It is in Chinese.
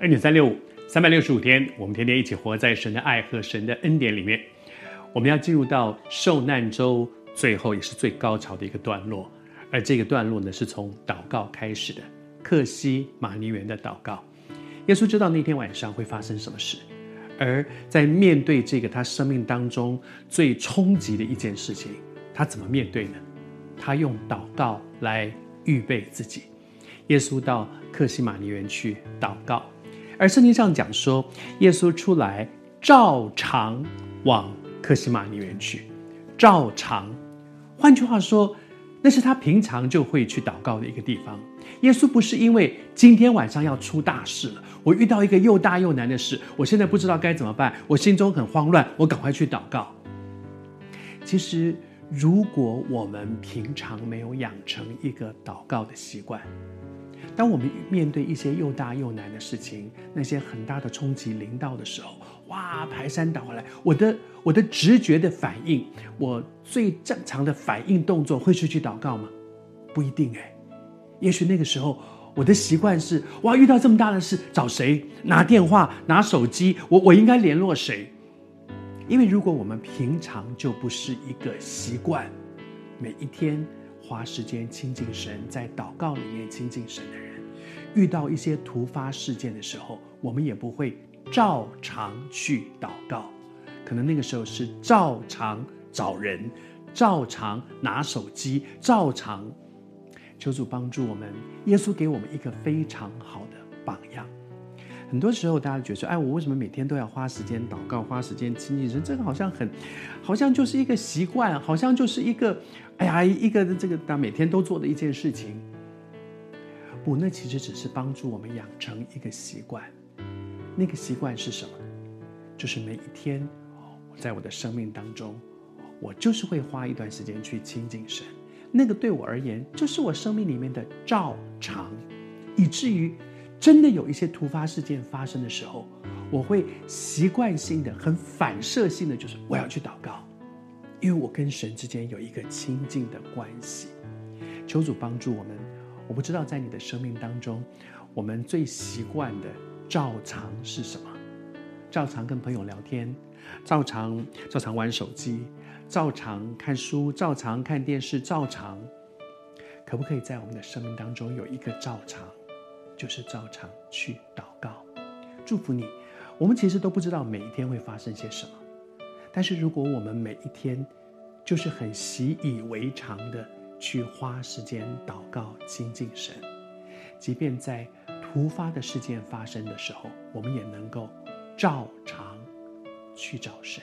二点三六五，三百六十五天，我们天天一起活在神的爱和神的恩典里面。我们要进入到受难周最后也是最高潮的一个段落，而这个段落呢，是从祷告开始的。克西马尼园的祷告，耶稣知道那天晚上会发生什么事，而在面对这个他生命当中最冲击的一件事情，他怎么面对呢？他用祷告来预备自己。耶稣到克西马尼园去祷告，而圣经上讲说，耶稣出来照常往客西马尼园去，照常，换句话说，那是他平常就会去祷告的一个地方。耶稣不是因为今天晚上要出大事了，我遇到一个又大又难的事，我现在不知道该怎么办，我心中很慌乱，我赶快去祷告。其实。如果我们平常没有养成一个祷告的习惯，当我们面对一些又大又难的事情，那些很大的冲击临到的时候，哇，排山倒海，我的我的直觉的反应，我最正常的反应动作会是去祷告吗？不一定哎，也许那个时候我的习惯是，哇，遇到这么大的事，找谁？拿电话，拿手机，我我应该联络谁？因为如果我们平常就不是一个习惯，每一天花时间亲近神，在祷告里面亲近神的人，遇到一些突发事件的时候，我们也不会照常去祷告，可能那个时候是照常找人，照常拿手机，照常求主帮助我们。耶稣给我们一个非常好的榜样。很多时候，大家觉得说：“哎，我为什么每天都要花时间祷告，花时间亲近神？这个好像很，好像就是一个习惯，好像就是一个，哎呀，一个这个他每天都做的一件事情。”不，那其实只是帮助我们养成一个习惯。那个习惯是什么？就是每一天，在我的生命当中，我就是会花一段时间去亲近神。那个对我而言，就是我生命里面的照常，以至于。真的有一些突发事件发生的时候，我会习惯性的、很反射性的，就是我要去祷告，因为我跟神之间有一个亲近的关系。求主帮助我们。我不知道在你的生命当中，我们最习惯的照常是什么？照常跟朋友聊天，照常照常玩手机，照常看书，照常看电视，照常，可不可以在我们的生命当中有一个照常？就是照常去祷告，祝福你。我们其实都不知道每一天会发生些什么，但是如果我们每一天就是很习以为常的去花时间祷告、亲近神，即便在突发的事件发生的时候，我们也能够照常去找神。